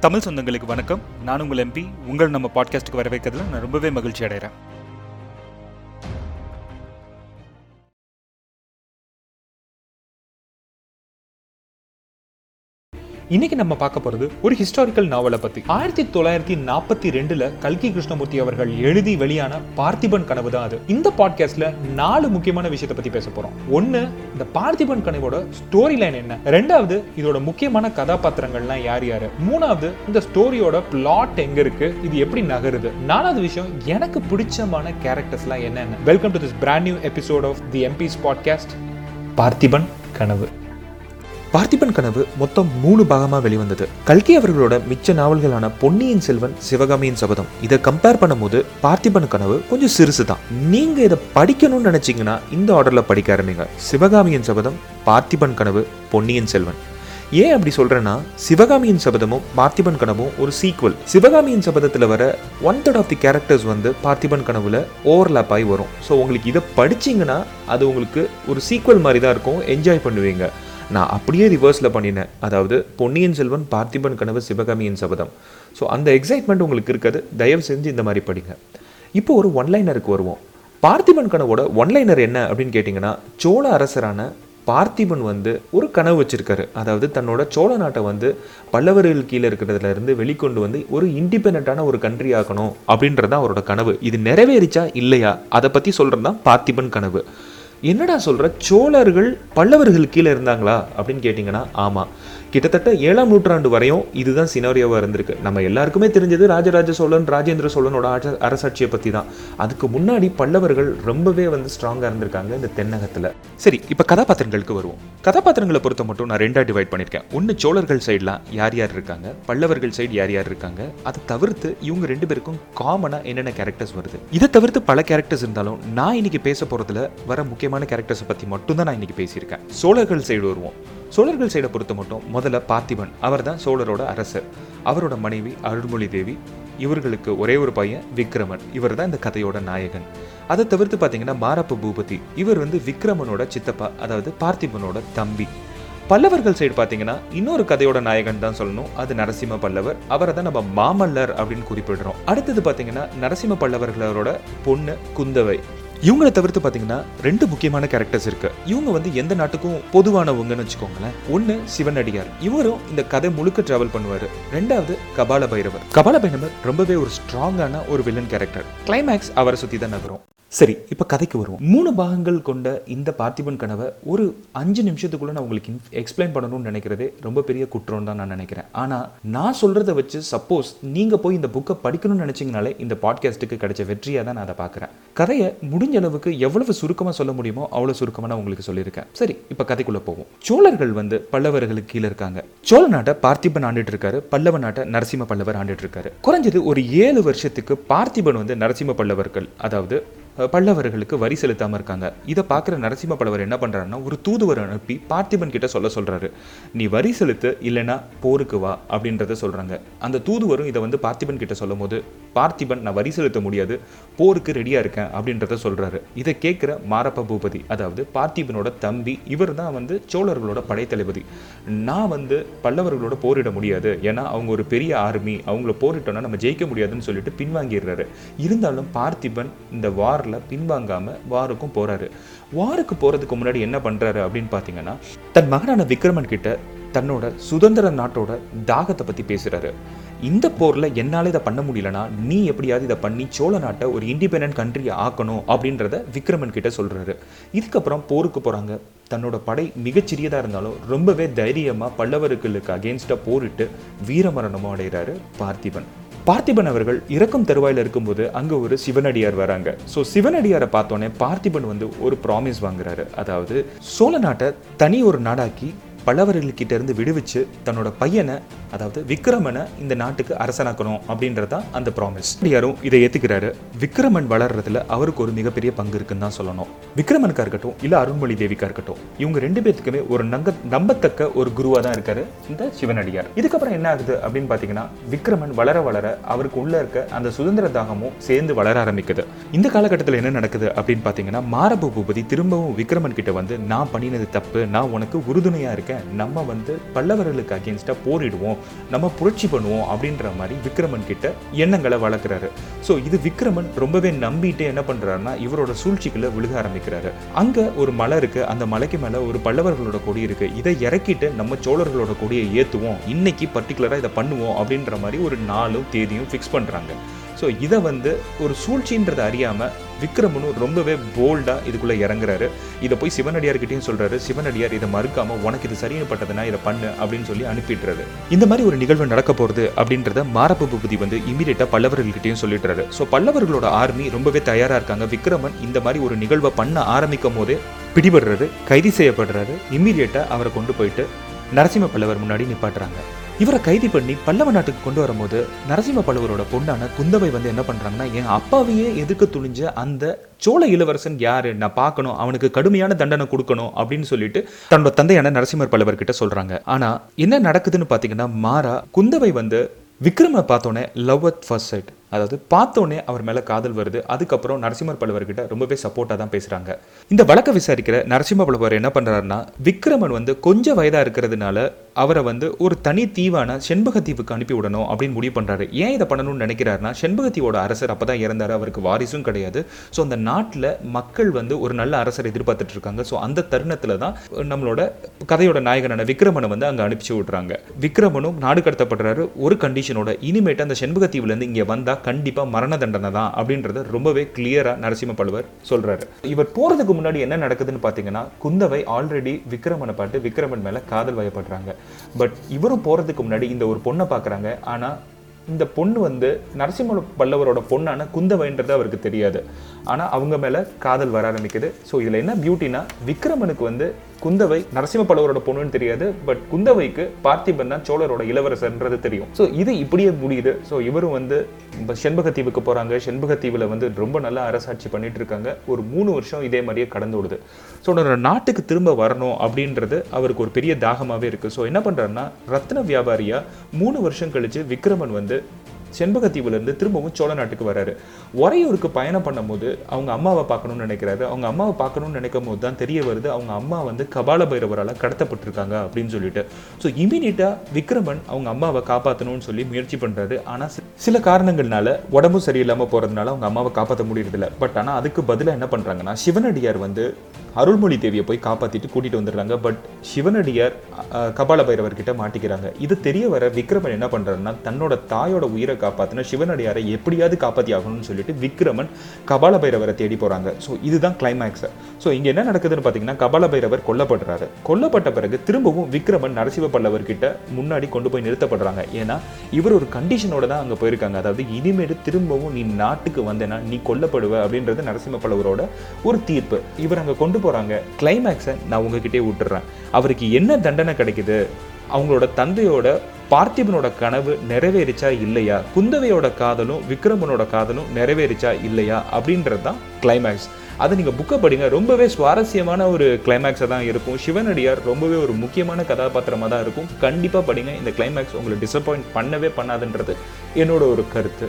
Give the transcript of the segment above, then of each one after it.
தமிழ் சொந்தங்களுக்கு வணக்கம். நான் உங்கள் எம்பி உங்கள் நம்ம பாட்காஸ்ட்டுக்கு வரவேற்கிறதுல நான் ரொம்பவே மகிழ்ச்சி அடைகிறேன் இன்னைக்கு நம்ம பார்க்க போறது ஒரு ஹிஸ்டாரிக்கல் நாவலை பத்தி. ஆயிரத்தி தொள்ளாயிரத்தி நாற்பத்தி ரெண்டுல கல்கி கிருஷ்ணமூர்த்தி அவர்கள் எழுதி வெளியான பார்த்திபன் கனவு தான் அது. இந்த பாட்காஸ்ட்ல நாலு முக்கியமான விஷயத்தை பத்தி பேச போறோம். ஒன்னு இந்த பார்த்திபன் கனவோட ஸ்டோரி லைன் என்ன? ரெண்டாவது இதோட முக்கியமான கதாபாத்திரங்கள்லாம் யார் யாரு? மூணாவது இந்த ஸ்டோரியோட பிளாட் எங்க இருக்கு? இது எப்படி நகருது? நாலாவது விஷயம் எனக்கு பிடிச்சமான கேரக்டர்ஸ்லாம் என்னென்ன? Welcome to this brand new episode of the MPs podcast Parthiban Kanavu. Parthiban கனவு மொத்தம் மூணு பாகமாக வெளிவந்தது. கல்கி அவர்களோட மிச்ச நாவல்களான பொன்னியின் செல்வன் சிவகாமியின் சபதம். இதை கம்பேர் பண்ணும்போது பார்த்திபன் கனவு கொஞ்சம் சிறுசு தான் நீங்க இதை படிக்கணும்னு நினைச்சீங்கன்னா இந்த ஆர்டர்ல படிக்க ஆரம்பிங்க சிவகாமியின் சபதம் பார்த்திபன் கனவு பொன்னியின் செல்வன். ஏன் அப்படி சொல்றேன்னா சிவகாமியின் சபதமும் பார்த்திபன் கனவும் ஒரு சீக்வல் சிவகாமியின் சபதத்தில் வர one third of the characters வந்து பார்த்திபன் கனவுல ஓவர்லாப் ஆகி வரும். ஸோ உங்களுக்கு இதை படிச்சிங்கன்னா அது உங்களுக்கு ஒரு சீக்வல் மாதிரி தான் இருக்கும். என்ஜாய் பண்ணுவீங்க. நான் அப்படியே ரிவர்ஸில் பண்ணினேன். அதாவது பொன்னியின் செல்வன் பார்த்திபன் கனவு சிவகாமியின் சபதம். ஸோ அந்த எக்ஸைட்மெண்ட் உங்களுக்கு இருக்காது. தயவு செஞ்சு இந்த மாதிரி படிங்க. இப்போ ஒரு ஒன்லைனருக்கு வருவோம். பார்த்திபன் கனவோட ஒன்லைனர் என்ன அப்படின்னு கேட்டிங்கன்னா சோழ அரசரான பார்த்திபன் வந்து ஒரு கனவு வச்சுருக்காரு. அதாவது தன்னோட சோழ நாட்டை வந்து பல்லவர்கள் கீழே இருக்கிறதுல இருந்து வெளிக்கொண்டு வந்து ஒரு இண்டிபெண்ட்டான ஒரு கண்ட்ரி ஆக்கணும் அப்படின்றது தான் அவரோட கனவு. இது நிறைவேறிச்சா இல்லையா? அதை பற்றி சொல்கிறது தான் பார்த்திபன் கனவு. என்னடா சொல்ற? சோழர்கள் பல்லவர்கள் கீழே இருந்தாங்களா? அப்படின்னு கேட்டிங்கன்னா ஆமாம் கிட்டத்தட்ட ஏழாம் நூற்றாண்டு வரையும் இதுதான் சினாரியோவாக இருந்திருக்கு. நம்ம எல்லாருக்குமே தெரிஞ்சது ராஜராஜ சோழன் ராஜேந்திர சோழனோட ஆட்சி அரசாட்சியை பற்றி தான் அதுக்கு முன்னாடி பல்லவர்கள் ரொம்பவே வந்து ஸ்ட்ராங்காக இருந்திருக்காங்க இந்த தென்னகத்தில். சரி இப்போ கதாபாத்திரங்களுக்கு வருவோம். கதாபாத்திரங்களை பொறுத்த மட்டும் நான் ரெண்டாக டிவைட் பண்ணியிருக்கேன் ஒன்று சோழர்கள் சைட்லாம் யார் யார் இருக்காங்க? பல்லவர்கள் சைடு யார் யார் இருக்காங்க? அதை தவிர்த்து இவங்க ரெண்டு பேருக்கும் காமனாக என்னென்ன கேரக்டர்ஸ் வருது? இதை தவிர்த்து பல கேரக்டர்ஸ் இருந்தாலும் நான் இன்னைக்கு பேச போகிறதுல வர முக்கியமான கேரக்டர்ஸை பற்றி மட்டும் தான் நான் இன்னைக்கு பேசியிருக்கேன். சோழர்கள் சைடு வருவோம். சோழர்கள் சைடை பொறுத்த மட்டும் முதல்ல பார்த்திபன் அவர் தான் சோழரோட அரசர். அவரோட மனைவி அருள்மொழி தேவி இவர்களுக்கு ஒரே ஒரு பையன் விக்ரமன். இவர் தான் இந்த கதையோட நாயகன். அதை தவிர்த்து பார்த்தீங்கன்னா மாரப்ப பூபதி இவர் வந்து விக்ரமனோட சித்தப்பா அதாவது பார்த்திபனோட தம்பி. பல்லவர்கள் சைடு பார்த்தீங்கன்னா இன்னொரு கதையோட நாயகன் தான் சொல்லணும். அது நரசிம்ம பல்லவர். அவரை தான் நம்ம மாமல்லர் அப்படின்னு குறிப்பிடுறோம். அடுத்தது பார்த்தீங்கன்னா நரசிம்ம பல்லவர்களோட பொண்ணு குந்தவை. இவங்களை தவிர்த்து பார்த்தீங்கன்னா ரெண்டு முக்கியமான கேரக்டர்ஸ் இருக்கு. இவங்க வந்து எந்த நாட்டுக்கும் பொதுவானவங்கன்னு வச்சுக்கோங்களேன். ஒன்று சிவனடியார். இவரும் இந்த கதை முழுக்க டிராவல் பண்ணுவார். ரெண்டாவது கபால பைரவர் கபால பைரவர் ரொம்பவே ஒரு ஸ்ட்ராங்கான ஒரு வில்லன் கேரக்டர் கிளைமேக்ஸ் அவரை சுற்றி தான் நகரும். சரி இப்போ கதைக்கு வருவோம். மூணு பாகங்கள் கொண்ட இந்த பார்த்திபன் கனவை ஒரு அஞ்சு நிமிஷத்துக்குள்ள நான் உங்களுக்கு எக்ஸ்பிளைன் பண்ணணும்னு நினைக்கிறதே ரொம்ப பெரிய குற்றம் தான் நான் நினைக்கிறேன். ஆனால் நான் சொல்கிறத வச்சு சப்போஸ் நீங்கள் போய் இந்த புக்கை படிக்கணும்னு நினச்சிங்கனாலே இந்த பாட்காஸ்ட்டுக்கு கிடைச்ச வெற்றியாக தான் நான் அதை பார்க்குறேன். கதையை முடிஞ்ச அளவுக்கு எவ்வளவு சுருக்கமாக சொல்ல முடியுமோ அவ்வளோ சுருக்கமாக நான் உங்களுக்கு சொல்லியிருக்கேன். சரி இப்போ கதைக்குள்ளே போவோம். சோழர்கள் வந்து பல்லவர்களுக்கு கீழே இருக்காங்க. சோழ நாட்டை பார்த்திபன் ஆண்டுட்டு இருக்காரு பல்லவ நாட்டை நரசிம்ம பல்லவர் ஆண்டுட்டு இருக்காரு. குறைஞ்சது ஒரு ஏழு வருஷத்துக்கு பார்த்திபன் வந்து நரசிம்ம பல்லவர்கள் அதாவது பல்லவர்களுக்கு வரி செலுத்தாமல் இருக்காங்க. இதை பார்க்குற நரசிம்ம பல்லவர் என்ன பண்ணுறாருன்னா ஒரு தூதுவர் அனுப்பி பார்த்திபன் கிட்ட சொல்ல சொல்கிறாரு நீ வரி செலுத்து இல்லைன்னா போருக்கு வா அப்படின்றத சொல்கிறாங்க அந்த தூதுவரும் இதை வந்து பார்த்திபன் கிட்ட சொல்லும் போது பார்த்திபன் நான் வரி செலுத்த முடியாது போருக்கு ரெடியாக இருக்கேன் அப்படின்றத சொல்கிறாரு இதை கேட்குற மாரப்ப பூபதி அதாவது பார்த்திபனோட தம்பி இவர் தான் வந்து சோழர்களோட படைத்தளபதி. நான் வந்து பல்லவர்களோட போரிட முடியாது. ஏன்னா அவங்க ஒரு பெரிய ஆர்மி அவங்கள போரிட்டோன்னா நம்ம ஜெயிக்க முடியாதுன்னு சொல்லிட்டு பின்வாங்கிடுறாரு. இருந்தாலும் பார்த்திபன் இந்த வார் வாரில் பின்வாங்காமல் வாருக்கும் போகிறாரு வாருக்கு போகிறதுக்கு முன்னாடி என்ன பண்ணுறாரு அப்படின்னு பார்த்தீங்கன்னா தன் மகனான விக்ரமன் கிட்ட தன்னோட சுதந்திர நாட்டோட தாகத்தை பற்றி பேசுகிறாரு இந்த போரில் என்னால் இதை பண்ண முடியலனா நீ எப்படியாவது இதை பண்ணி சோழ நாட்டை ஒரு இண்டிபெண்ட் கண்ட்ரியை ஆக்கணும் அப்படின்றத விக்ரமன் கிட்ட சொல்கிறாரு இதுக்கப்புறம் போருக்கு போகிறாங்க தன்னோட படை மிகச்சிறியதாக இருந்தாலும் ரொம்பவே தைரியமாக பல்லவர்களுக்கு அகேன்ஸ்டாக போரிட்டு வீரமரணமும் அடைகிறாரு பார்த்திபன். பார்த்திபன் அவர்கள் இறக்கும் தருவாயில் இருக்கும்போது அங்கே ஒரு சிவனடியார் வராங்க. ஸோ சிவனடியாரை பார்த்தோன்னே பார்த்திபன் வந்து ஒரு ப்ராமிஸ் வாங்குறாரு. அதாவது சோழ நாட்டை தனி ஒரு நாடாக்கி பல்லவர்கள்கிட்ட இருந்து விடுவிச்சு தன்னோட பையனை அதாவது விக்ரமனை இந்த நாட்டுக்கு அரசனாக்கணும் அப்படின்றதான் அந்த ப்ராமிஸ் யாரும் இதை ஏத்துக்கிறாரு. விக்ரமன் வளர்றதுல அவருக்கு ஒரு மிகப்பெரிய பங்கு இருக்குன்னு தான் சொல்லணும். விக்ரமனுக்கா இருக்கட்டும் இல்ல அருண்மொழி தேவிக்கா இருக்கட்டும் இவங்க ரெண்டு பேத்துக்குமே ஒரு நங்க நம்பத்தக்க ஒரு குருவா தான் இருக்காரு இந்த சிவனடியார் இதுக்கப்புறம் என்ன ஆகுது அப்படின்னு பாத்தீங்கன்னா விக்ரமன் வளர வளர அவருக்கு உள்ள இருக்க அந்த சுதந்திர தாகமும் சேர்ந்து வளர ஆரம்பிக்குது. இந்த காலகட்டத்தில் என்ன நடக்குது அப்படின்னு பாத்தீங்கன்னா மாரப பூபதி திரும்பவும் விக்ரமன் கிட்ட வந்து நான் பண்ணினது தப்பு நான் உனக்கு உறுதுணையா இருக்கேன் நம்ம வந்து பல்லவர்களுக்கு அகேன்ஸ்டாக போரிடுவோம் நம்ம புரட்சி பண்ணுவோம் அப்படின்ற மாதிரி விக்ரமன் கிட்ட எண்ணங்களை வளர்க்குறாரு. ஸோ இது விக்ரமன் ரொம்பவே நம்பிட்டு என்ன பண்ணுறாருன்னா இவரோட சூழ்ச்சிக்குள்ள விழுக ஆரம்பிக்கிறாரு. அங்கே ஒரு மலை இருக்கு அந்த மலைக்கு மேலே ஒரு பல்லவர்களோட கொடி இருக்கு. இதை இறக்கிட்டு நம்ம சோழர்களோட கொடியை ஏற்றுவோம் இன்னைக்கு பர்டிகுலராக இதை பண்ணுவோம் அப்படின்ற மாதிரி ஒரு நாளும் தேதியும் ஃபிக்ஸ் பண்ணுறாங்க ஸோ இதை வந்து ஒரு சூழ்ச்சின்றதை அறியாமல் விக்ரமனும் ரொம்பவே போல்டாக இதுக்குள்ளே இறங்குறாரு. இதை போய் சிவனடியார்கிட்டையும் சொல்கிறாரு சிவனடியார் இதை மறுக்காமல் உனக்கு இது சரின்னு பட்டதுனா இதை பண்ணு அப்படின்னு சொல்லி அனுப்பிடுறாரு. இந்த மாதிரி ஒரு நிகழ்வு நடக்க போகிறது அப்படின்றத மாரப்ப பூபதி வந்து இமீடியட்டாக பல்லவர்கள்கிட்டையும் சொல்லிடுறாரு. ஸோ பல்லவர்களோட ஆர்மி ரொம்பவே தயாராக இருக்காங்க. விக்ரமன் இந்த மாதிரி ஒரு நிகழ்வை பண்ண ஆரம்பிக்கும் போதே பிடிபடுறாரு கைது செய்யப்படுறாரு. இம்மீடியட்டாக அவரை கொண்டு போயிட்டு நரசிம்ம பல்லவர் முன்னாடி நிப்பாட்டுறாங்க. இவரை கைது பண்ணி பல்லவ நாட்டுக்கு கொண்டு வரும்போது நரசிம்ம பல்லவரோட பொண்ணான குந்தவை வந்து என்ன பண்ணுறாங்கன்னா என் அப்பாவையே எதிர்க்க துணிஞ்ச அந்த சோழ இளவரசன் யாரு? நான் பார்க்கணும். அவனுக்கு கடுமையான தண்டனை கொடுக்கணும் அப்படின்னு சொல்லிட்டு தன்னோட தந்தையான நரசிம்மர் பல்லவர்கிட்ட சொல்கிறாங்க சொல்றாங்க. ஆனா என்ன நடக்குதுன்னு பாத்தீங்கன்னா மாறா குந்தவை வந்து விக்ரமனை பார்த்தோன்னே லவ் அட் ஃபர்ஸ்ட் சைட் அதாவது பார்த்தோன்னே அவர் மேலே காதல் வருது அதுக்கப்புறம் நரசிம்மர் பல்லவர்கிட்ட ரொம்பவே சப்போர்ட்டாக தான் பேசுகிறாங்க இந்த வழக்கை விசாரிக்கிற நரசிம்ம பல்லவர் என்ன பண்ணுறாருன்னா விக்ரமன் வந்து கொஞ்சம் வயதாக இருக்கிறதுனால அவரை வந்து ஒரு தனி தீவான செண்பக தீவுக்கு அனுப்பி விடணும் அப்படின்னு முடிவு பண்ணுறாரு ஏன் இதை பண்ணணும்னு நினைக்கிறாருன்னா செண்பகத்தீவோட அரசர் அப்போ தான் இறந்தார் அவருக்கு வாரிசும் கிடையாது. ஸோ அந்த நாட்டில் மக்கள் வந்து ஒரு நல்ல அரசர் எதிர்பார்த்துட்டு இருக்காங்க. ஸோ அந்த தருணத்தில் தான் நம்மளோட கதையோட நாயகனான விக்ரமனை வந்து அங்கே அனுப்பிச்சு விட்றாங்க. விக்ரமனும் நாடு கடத்தப்படுறாரு. ஒரு கண்டிஷனோட இனிமேட்டு அந்த செண்பகத்தீவுலேருந்து இங்கே வந்தால் கண்டிப்பாக மரண தண்டனை தான் அப்படின்றத ரொம்பவே கிளியராக நரசிம்ம சொல்கிறாரு இவர் போகிறதுக்கு முன்னாடி என்ன நடக்குதுன்னு பார்த்தீங்கன்னா குந்தவை ஆல்ரெடி விக்ரமனை பார்த்து விக்ரமன் மேலே காதல் வயப்படுறாங்க. பட் இவரும் போகிறதுக்கு முன்னாடி இந்த ஒரு பொண்ணை பார்க்குறாங்க ஆனால் இந்த பொண்ணு வந்து நரசிம்ம பல்லவரோட பொண்ணான குந்தவைன்றது அவருக்கு தெரியாது. ஆனால் அவங்க மேலே காதல் வர ஆரம்பிக்குது. ஸோ இதில் என்ன பியூட்டினா விக்ரமனுக்கு வந்து குந்தவை நரசிம்மப்பல்லவரோட பொண்ணுன்னு தெரியாது பட் குந்தவைக்கு பார்த்திபன் தான் சோழரோட இளவரசர்ன்றது தெரியும். ஸோ இது இப்படியே முடியுது. ஸோ இவரும் வந்து செண்பகத்தீவுக்கு போகிறாங்க செண்பகத்தீவில் வந்து ரொம்ப நல்லா அரசாட்சி பண்ணிட்டு இருக்காங்க. ஒரு மூணு வருஷம் இதே மாதிரியே கடந்து விடுது ஸோ நாட்டுக்கு திரும்ப வரணும் அப்படின்றது அவருக்கு ஒரு பெரிய தாகமாகவே இருக்குது ஸோ என்ன பண்ணுறாருன்னா ரத்ன வியாபாரியாக மூணு வருஷம் கழித்து விக்ரமன் வந்து செண்பகத்தீவுலேருந்து திரும்பவும் சோழ நாட்டுக்கு வராரு உறையூருக்கு பயணம் பண்ணும்போது அவங்க அம்மாவை பார்க்கணும்னு நினைக்கிறாரு. அவங்க அம்மாவை பார்க்கணும்னு நினைக்கும் போது தான் தெரிய வருது அவங்க அம்மா வந்து கபால பைரவரால் கடத்தப்பட்டிருக்காங்க அப்படின்னு சொல்லிட்டு. ஸோ இமீடியட்டாக விக்ரமன் அவங்க அம்மாவை காப்பாற்றணும்னு சொல்லி முயற்சி பண்ணுறாரு ஆனால் சில காரணங்கள்னால உடம்பும் சரியில்லாமல் போகிறதுனால அவங்க அம்மாவை காப்பாற்ற முடியறதில்ல. பட் ஆனால் அதுக்கு பதிலாக என்ன பண்ணுறாங்கன்னா சிவனடியார் வந்து அருள்மொழி தேவியை போய் காப்பாற்றிட்டு கூட்டிகிட்டு வந்துடுறாங்க. பட் சிவனடியார் கபால பைரவர்கிட்ட மாட்டிக்கிறாங்க. இது தெரிய வர விக்ரமன் என்ன பண்ணுறாருன்னா தன்னோட தாயோட உயிரை காப்பாற்றின சிவனடியாரை எப்படியாவது காப்பாற்றி ஆகணும்னு சொல்லிட்டு விக்ரமன் கபால பைரவரை தேடி போகிறாங்க ஸோ இதுதான் கிளைமேக்ஸ் ஸோ இங்கே என்ன நடக்குதுன்னு பார்த்தீங்கன்னா கபால பைரவர் கொல்லப்படுறாரு. கொல்லப்பட்ட பிறகு திரும்பவும் விக்ரமன் நரசிம்ம பல்லவர்கிட்ட முன்னாடி கொண்டு போய் நிறுத்தப்படுறாங்க. ஏன்னா இவர் ஒரு கண்டிஷனோட தான் அங்கே போயிருக்காங்க. அதாவது இனிமேல் திரும்பவும் நீ நாட்டுக்கு வந்தேன்னா நீ கொல்லப்படுவ அப்படின்றது நரசிம்ம பல்லவரோட ஒரு தீர்ப்பு. இவர் அங்கே கொண்டு போகிறாங்க கிளைமேக்ஸை நான் உங்ககிட்டே விட்டுறேன். அவருக்கு என்ன தண்டனை கிடைக்குது? அவங்களோட தந்தையோட பார்த்திபனோட கனவு நிறைவேறிச்சா இல்லையா? குந்தவையோட காதலும் விக்ரமனோட காதலும் நிறைவேறிச்சா இல்லையா? அப்படின்றது தான் கிளைமேக்ஸ் அதை நீங்கள் புக்கை படிங்க. ரொம்பவே சுவாரஸ்யமான ஒரு கிளைமேக்ஸாக தான் இருக்கும். சிவனடியார் ரொம்பவே ஒரு முக்கியமான கதாபாத்திரமாக தான் இருக்கும். கண்டிப்பாக படிங்க. இந்த கிளைமேக்ஸ் உங்களை டிசப்பாயிண்ட் பண்ணவே பண்ணாதுன்றது என்னோட ஒரு கருத்து.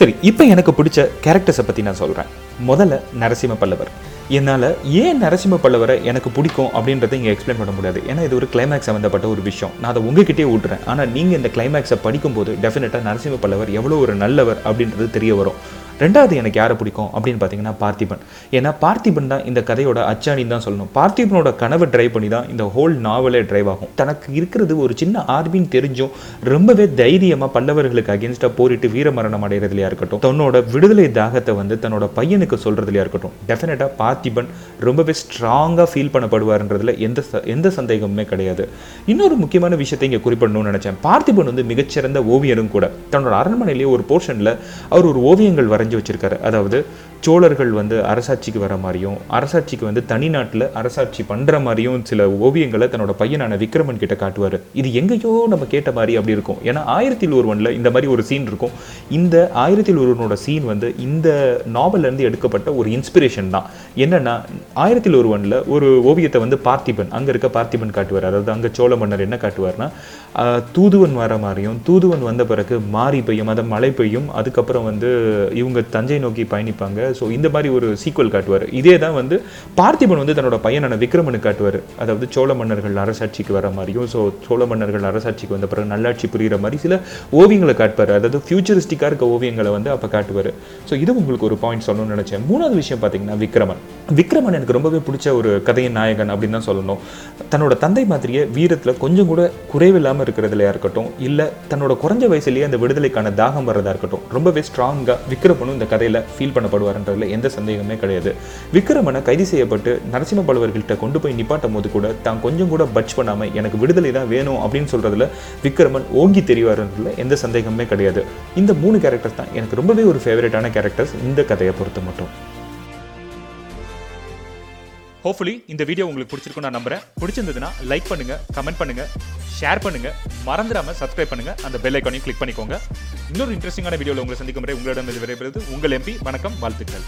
சரி இப்போ எனக்கு பிடிச்ச கேரக்டர்ஸை பற்றி நான் சொல்கிறேன் முதல்ல நரசிம்ம பல்லவர். என்னால் ஏன் நரசிம்ம பல்லவரை எனக்கு பிடிக்கும் அப்படின்றத இங்கே எக்ஸ்பிளைன் பண்ண முடியாது. ஏன்னா இது ஒரு கிளைமேக்ஸ் சம்மந்தப்பட்ட ஒரு விஷயம். நான் அதை உங்ககிட்டயே விட்டுறேன் ஆனால் நீங்கள் இந்த கிளைமேக்ஸை படிக்கும்போது டெஃபினட்டாக நரசிம்ம பல்லவர் எவ்வளோ ஒரு நல்லவர் அப்படின்றது தெரிய வரும். ரெண்டாவது எனக்கு யாரை பிடிக்கும் அப்படின்னு பார்த்தீங்கன்னா பார்த்திபன். ஏன்னா பார்த்திபன் தான் இந்த கதையோட அச்சாணின்னு தான் சொல்லணும். பார்த்திபனோட கனவை ட்ரைவ் பண்ணி தான் இந்த ஹோல் நாவலே ட்ரைவ் ஆகும். தனக்கு இருக்கிறது ஒரு சின்ன ஆர்மின்னு தெரிஞ்சும் ரொம்பவே தைரியமாக பல்லவர்களுக்கு அகேன்ஸ்டாக போரிட்டு வீரமரணம் அடைகிறதுலையா இருக்கட்டும் தன்னோட விடுதலை தாகத்தை வந்து தன்னோட பையனுக்கு சொல்கிறதுலையா இருக்கட்டும் டெஃபினட்டாக பார்த்திபன் ரொம்பவே ஸ்ட்ராங்காக ஃபீல் பண்ணப்படுவார்ன்றதுல எந்த எந்த சந்தேகமுமே கிடையாது. இன்னொரு முக்கியமான விஷயத்தை இங்கே குறிப்பிடணும்னு நினச்சேன். பார்த்திபன் வந்து மிகச்சிறந்த ஓவியரும் கூட. தன்னோட அரண்மனையிலேயே ஒரு போர்ஷனில் அவர் ஒரு ஓவியங்கள் வர வரைஞ்சி வச்சிருக்காரு. அதாவது சோழர்கள் வந்து அரசாட்சிக்கு வர மாதிரியும் அரசாட்சிக்கு வந்து தனி நாட்டில் அரசாட்சி பண்ணுற மாதிரியும் சில ஓவியங்களை தன்னோட பையனான விக்ரமன் கிட்ட காட்டுவார். இது எங்கேயோ நம்ம கேட்ட மாதிரி அப்படி இருக்கும். ஏன்னா ஆயிரத்தில் ஒருவனில் இந்த மாதிரி ஒரு சீன் இருக்கும். இந்த ஆயிரத்தில் ஒருவனோட சீன் வந்து இந்த நாவல்லேருந்து எடுக்கப்பட்ட ஒரு இன்ஸ்பிரேஷன் தான். என்னென்னா ஆயிரத்தில் ஒருவனில் ஒரு ஓவியத்தை வந்து பார்த்திபன் அங்கே இருக்க பார்த்திபன் காட்டுவார். அதாவது அங்கே சோழ மன்னர் என்ன காட்டுவார்னா தூதுவன் வர மாதிரியும் தூதுவன் வந்த பிறகு மாறி பெய்யும் அதை மழை பெய்யும் அதுக்கப்புறம் வந்து இவங்க தஞ்சை நோக்கி பயணிப்பாங்க. ஸோ இந்த மாதிரி ஒரு சீக்வல் காட்டுவார். இதே தான் வந்து பார்த்திபன் வந்து தன்னோட பையனான விக்ரமனு காட்டுவார். அதாவது சோழ மன்னர்கள் அரசாட்சிக்கு வர மாதிரியும் ஸோ சோழ மன்னர்கள் அரசாட்சிக்கு வந்த பிறகு நல்லாட்சி புரிகிற மாதிரி சில ஓவியங்களை காட்டுவார். அதாவது ஃபியூச்சரிஸ்டிக்காக இருக்க ஓவியங்களை வந்து அப்போ காட்டுவார். ஸோ இது உங்களுக்கு ஒரு பாயிண்ட் சொல்லணும்னு நினச்சேன். மூணாவது விஷயம் பார்த்தீங்கன்னா விக்ரமன். விக்ரமன் எனக்கு ரொம்பவே பிடிச்ச ஒரு கதையின் நாயகன் அப்படின்னு தான் சொல்லணும். தன்னோட தந்தை மாதிரியே வீரத்தில் கொஞ்சம் கூட குறைவில்லாமல் இருக்கிறதுலையா இருக்கட்டும் இல்லை தன்னோட குறைஞ்ச வயசுலேயே அந்த விடுதலைக்கான தாகம் வர்றதா இருக்கட்டும் ரொம்பவே ஸ்ட்ராங்காக விக்ரமனும் இந்த கதையில் ஃபீல் பண்ணப்படுவார் பண்ணுறதுல எந்த சந்தேகமே கிடையாது. விக்ரமனை கைது செய்யப்பட்டு நரசிம்ம பலவர்கள்ட்ட கொண்டு போய் நிப்பாட்டும் போது கூட தான் கொஞ்சம் கூட பட்ச் பண்ணாமல் எனக்கு விடுதலை தான் வேணும் அப்படின்னு சொல்கிறதுல விக்ரமன் ஓங்கி தெரிவாருன்றதுல எந்த சந்தேகமே கிடையாது. இந்த மூணு கேரக்டர்ஸ் தான் எனக்கு ரொம்பவே ஒரு ஃபேவரட்டான கேரக்டர்ஸ் இந்த கதையை பொறுத்த மட்டும். ஹோப்ஃபுல்லி இந்த வீடியோ உங்களுக்கு பிடிச்சிருக்கும் நான் நம்புறேன். பிடிச்சிருந்ததுன்னா லைக் பண்ணுங்க கமெண்ட் பண்ணுங்க ஷேர் பண்ணுங்க. மறந்துடாம சப்ஸ்கிரைப் பண்ணுங்க. அந்த பெல் ஐக்கானையும் கிளிக் பண்ணிக்கோங்க. இன்னொரு இன்ட்ரெஸ்டிங்கான வீடியோவில் உங்களை சந்திக்கும் வரை உங்களிடம் இது விரைகிறது உங்கள் எம்பி வணக்கம் வாழ்த்துக்கள்.